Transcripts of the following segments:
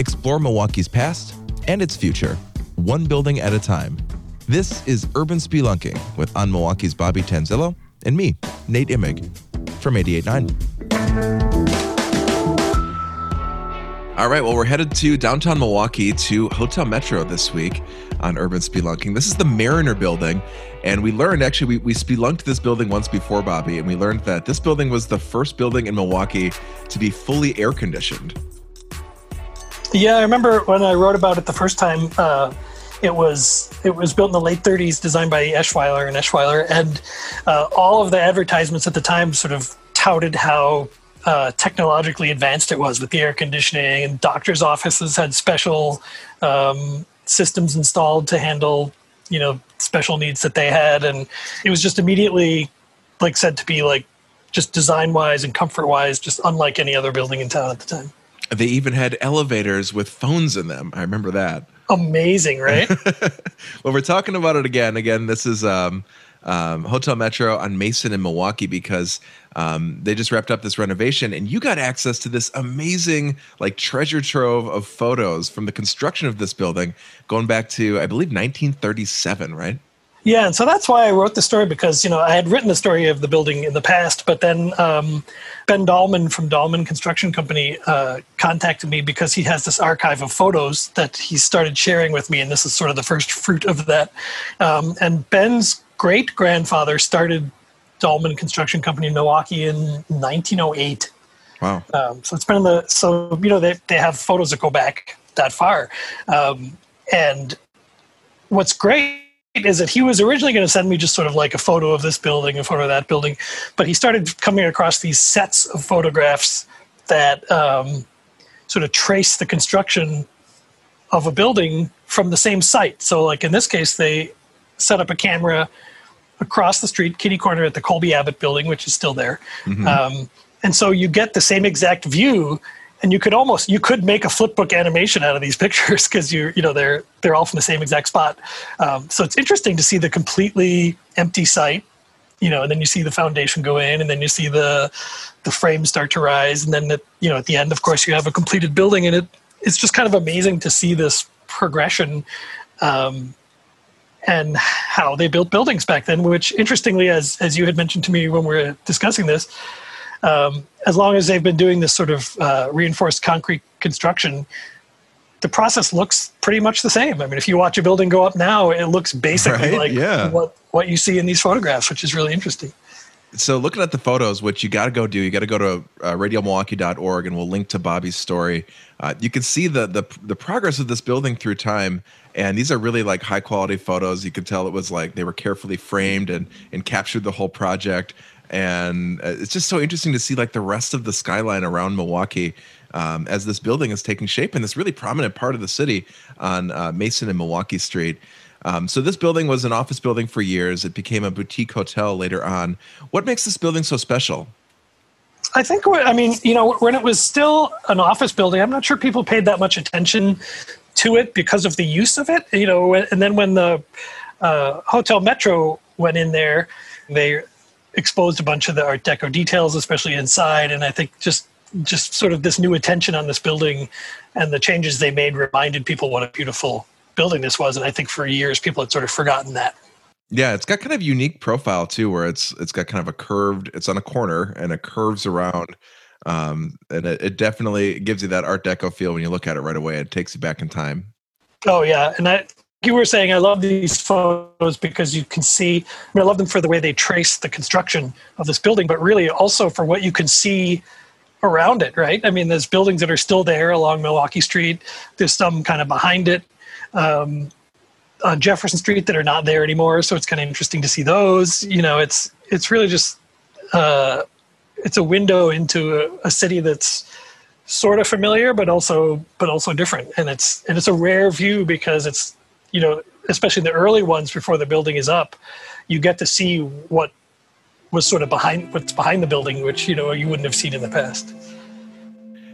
Explore Milwaukee's past and its future, one building at a time. This is Urban Spelunking with On Milwaukee's Bobby Tanzillo and me, Nate Imig, from 88.9. All right, well, we're headed to downtown Milwaukee to Hotel Metro this week on Urban Spelunking. This is the Mariner building. And we learned actually, we, we spelunked this building once before, Bobby, and we learned that this building was the first building in Milwaukee to be fully air conditioned. Yeah, I remember when I wrote about it the first time. Uh, it was it was built in the late 30s, designed by Eschweiler and Eschweiler, and uh, all of the advertisements at the time sort of touted how uh, technologically advanced it was with the air conditioning, and doctors' offices had special um, systems installed to handle, you know, special needs that they had, and it was just immediately like said to be like just design wise and comfort wise, just unlike any other building in town at the time. They even had elevators with phones in them. I remember that. Amazing, right? well, we're talking about it again. Again, this is um, um, Hotel Metro on Mason in Milwaukee because um, they just wrapped up this renovation and you got access to this amazing like treasure trove of photos from the construction of this building going back to I believe 1937, right? Yeah, and so that's why I wrote the story because you know I had written the story of the building in the past, but then um, Ben Dahlman from Dahlman Construction Company uh, contacted me because he has this archive of photos that he started sharing with me, and this is sort of the first fruit of that. Um, and Ben's great grandfather started Dahlman Construction Company in Milwaukee in 1908. Wow. Um, so it's been in the, so, you know, they, they have photos that go back that far. Um, and what's great is that he was originally going to send me just sort of like a photo of this building, a photo of that building, but he started coming across these sets of photographs that um, sort of trace the construction of a building from the same site. So, like in this case, they set up a camera across the street, kitty corner at the Colby Abbott building, which is still there. Mm-hmm. Um, and so you get the same exact view and you could almost you could make a flipbook animation out of these pictures because you you know they're they're all from the same exact spot um, so it's interesting to see the completely empty site you know and then you see the foundation go in and then you see the the frames start to rise and then at, you know at the end of course you have a completed building and it it's just kind of amazing to see this progression um, and how they built buildings back then. Which, interestingly, as as you had mentioned to me when we were discussing this, um, as long as they've been doing this sort of uh, reinforced concrete construction, the process looks pretty much the same. I mean, if you watch a building go up now, it looks basically right? like yeah. what what you see in these photographs, which is really interesting. So, looking at the photos, which you got to go do, you got to go to uh, radiomilwaukee.org, and we'll link to Bobby's story. Uh, you can see the, the the progress of this building through time and these are really like high quality photos you could tell it was like they were carefully framed and and captured the whole project and uh, it's just so interesting to see like the rest of the skyline around milwaukee um, as this building is taking shape in this really prominent part of the city on uh, mason and milwaukee street. Um, so this building was an office building for years. It became a boutique hotel later on. What makes this building so special? I think, I mean, you know, when it was still an office building, I'm not sure people paid that much attention to it because of the use of it. You know, and then when the uh, Hotel Metro went in there, they exposed a bunch of the Art Deco details, especially inside. And I think just just sort of this new attention on this building and the changes they made reminded people what a beautiful building this was. And I think for years people had sort of forgotten that. Yeah, it's got kind of unique profile too, where it's it's got kind of a curved. It's on a corner and it curves around um, and it, it, definitely gives you that Art Deco feel when you look at it right away. It takes you back in time. Oh yeah, and I you were saying I love these photos because you can see. I mean, I love them for the way they trace the construction of this building, but really also for what you can see around it. Right? I mean, there's buildings that are still there along Milwaukee Street. There's some kind of behind it. Um, on Jefferson Street that are not there anymore, so it's kind of interesting to see those. You know, it's it's really just uh, it's a window into a, a, city that's sort of familiar but also but also different and it's and it's a rare view because it's you know especially the early ones before the building is up you get to see what was sort of behind what's behind the building which you know you wouldn't have seen in the past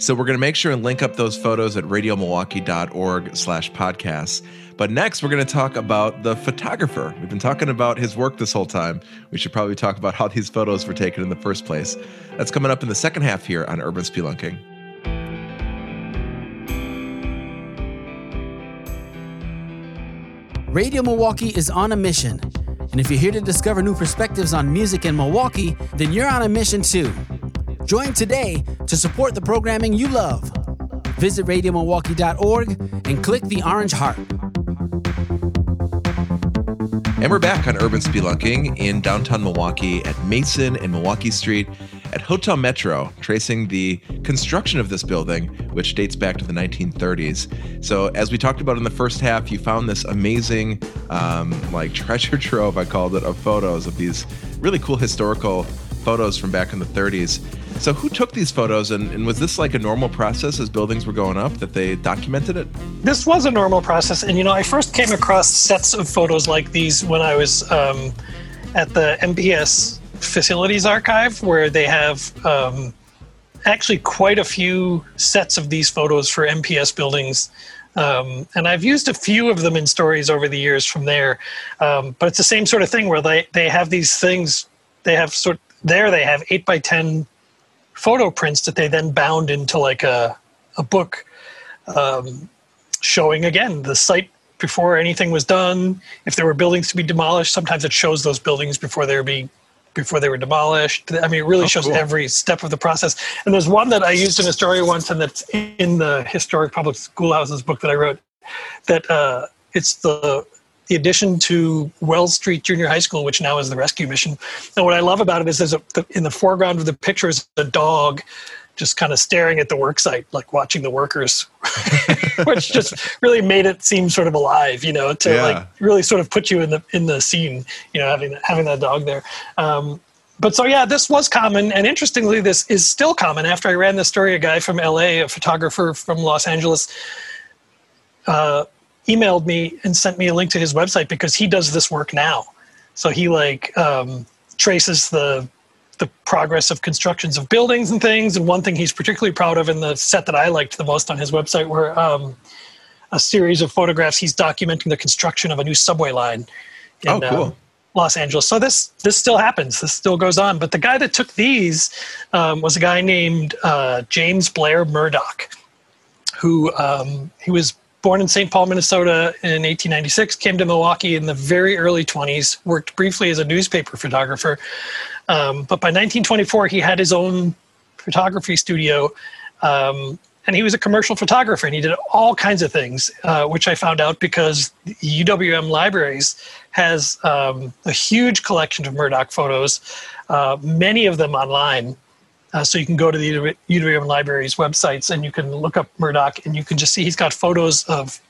so we're going to make sure and link up those photos at radiomilwaukee.org slash podcasts. But next, we're going to talk about the photographer. We've been talking about his work this whole time. We should probably talk about how these photos were taken in the first place. That's coming up in the second half here on Urban Spelunking. Radio Milwaukee is on a mission. And if you're here to discover new perspectives on music in Milwaukee, then you're on a mission too. Join today to support the programming you love. Visit radiomilwaukee.org and click the orange heart. And we're back on Urban Spelunking in downtown Milwaukee at Mason and Milwaukee Street at Hotel Metro, tracing the construction of this building, which dates back to the 1930s. So, as we talked about in the first half, you found this amazing, um, like treasure trove, I called it, of photos of these really cool historical photos from back in the 30s. So, who took these photos, and, and, was this like a normal process as buildings were going up that they documented it? This was a normal process, and you know, I first came across sets of photos like these when I was um, at the MPS Facilities Archive, where they have um, actually quite a few sets of these photos for MPS buildings. Um, and I've used a few of them in stories over the years from there. Um, but it's the same sort of thing where they, they have these things, they have sort there they have eight by 10 photo prints that they then bound into like a, a book um, showing again the site before anything was done if there were buildings to be demolished sometimes it shows those buildings before they were being before they were demolished i mean it really oh, shows cool. every step of the process and there's one that i used in a story once and that's in the historic public schoolhouses book that i wrote that uh, it's the the addition to Wells Street Junior High School, which now is the rescue mission. And what I love about it is there's a, in the foreground of the picture is a dog just kind of staring at the work site, like watching the workers, which just really made it seem sort of alive, you know, to yeah. like really sort of put you in the in the scene, you know, having having that dog there. Um, but so yeah, this was common, and interestingly, this is still common. After I ran the story, a guy from LA, a photographer from Los Angeles, uh, emailed me and sent me a link to his website because he does this work now. So he like um, traces the the progress of constructions of buildings and things. And one thing he's particularly proud of in the set that I liked the most on his website were um, a series of photographs. He's documenting the construction of a new subway line in oh, cool. uh, Los Angeles. So this this still happens. This still goes on. But the guy that took these um, was a guy named uh, James Blair Murdoch, who um, he was born in St. Paul, Minnesota in 1896, came to Milwaukee in the very early 20s, worked briefly as a newspaper photographer. Um, but by 1924, he had his own photography studio. Um, and he was a commercial photographer and he did all kinds of things, uh, which I found out because UWM Libraries has um, a huge collection of Murdoch photos, uh, many of them online. Uh, so you can go to the UWM Library's websites and you can look up Murdoch and you can just see he's got photos of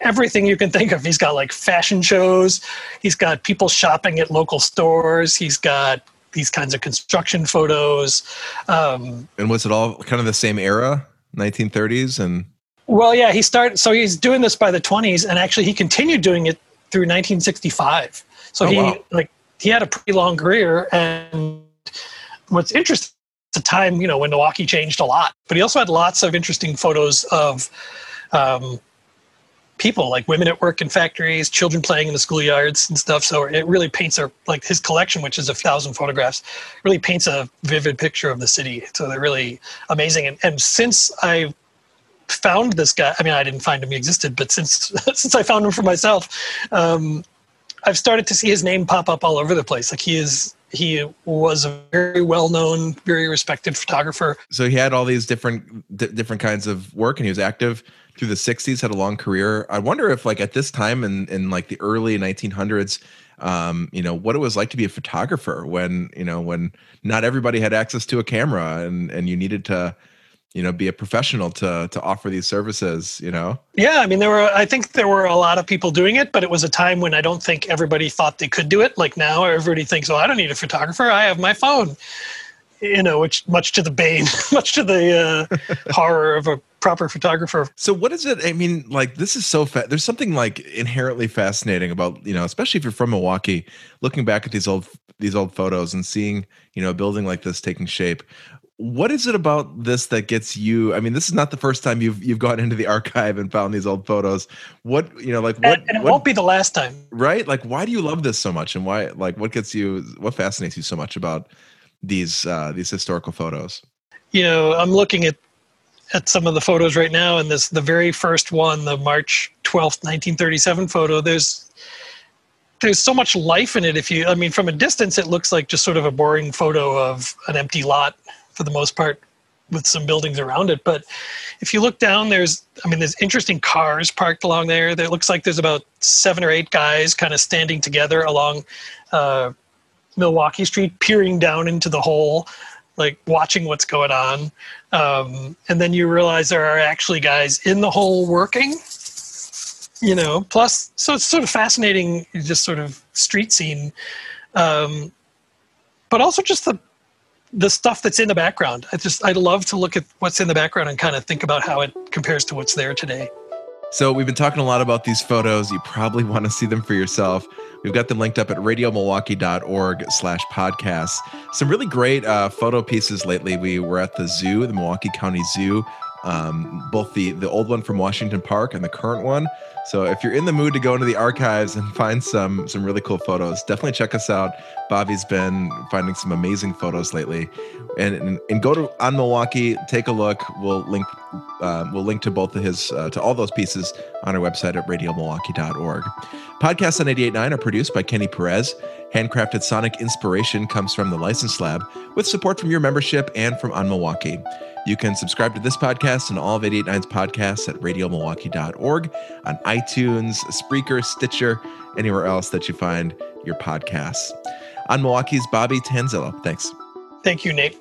everything you can think of. He's got like fashion shows, he's got people shopping at local stores, he's got these kinds of construction photos. Um, and was it all kind of the same era, 1930s and? Well, yeah, he started. So he's doing this by the 20s, and actually he continued doing it through 1965. So oh, he wow. like he had a pretty long career and what's interesting a time you know when milwaukee changed a lot but he also had lots of interesting photos of um, people like women at work in factories children playing in the schoolyards and stuff. So it really paints a like his collection which is a thousand photographs really paints a vivid picture of the city. So they're really amazing. And, and since i found this guy i mean i didn't find him he existed but since since i found him for myself um, i've started to see his name pop up all over the place. Like he is he was a very well-known, very respected photographer. So he had all these different d- different kinds of work, and he was active through the '60s. Had a long career. I wonder if, like, at this time in in like the early 1900s, um, you know, what it was like to be a photographer when you know when not everybody had access to a camera, and and you needed to you know be a professional to to offer these services you know? Yeah i mean there were i think there were a lot of people doing it but it was a time when i don't think everybody thought they could do it. Like now everybody thinks oh i don't need a photographer. I have my phone you know which much to the bane much to the uh, horror of a proper photographer. So what is it i mean like this is so fa- there's something like inherently fascinating about you know especially if you're from milwaukee looking back at these old these old photos and seeing you know a building like this taking shape what is it about this that gets you i mean this is not the first time you've you've gone into the archive and found these old photos. What you know like what and, and it what, won't be the last time. Right? Like why do you love this so much? And why like what gets you what fascinates you so much about these uh these historical photos? You know i'm looking at at some of the photos right now and this the very first one the march 12th, 1937 photo. There's there's so much life in it. If you, I mean, from a distance, it looks like just sort of a boring photo of an empty lot for the most part, with some buildings around it. But if you look down, there's, I mean, there's interesting cars parked along there. There looks like there's about seven or eight guys kind of standing together along uh, Milwaukee Street, peering down into the hole, like watching what's going on. Um, and then you realize there are actually guys in the hole working you know plus so it's sort of fascinating just sort of street scene um, but also just the the stuff that's in the background. I just i love to look at what's in the background and kind of think about how it compares to what's there today. So we've been talking a lot about these photos. You probably want to see them for yourself. We've got them linked up at radiomilwaukee.org slash podcasts. Some really great uh, photo pieces lately. We were at the zoo the milwaukee county zoo um, both the the old one from washington park and the current one so if you're in the mood to go into the archives and find some some really cool photos, definitely check us out. Bobby's been finding some amazing photos lately, and and, and go to on Milwaukee, take a look. We'll link uh, we'll link to both of his uh, to all those pieces on our website at radiomilwaukee.org. Podcasts on 88.9 are produced by Kenny Perez. Handcrafted sonic inspiration comes from the License Lab with support from your membership and from On Milwaukee. You can subscribe to this podcast and all of 889's podcasts at radiomilwaukee.org on iTunes, Spreaker, Stitcher, anywhere else that you find your podcasts. On Milwaukee's Bobby Tanzillo. Thanks. Thank you, Nate.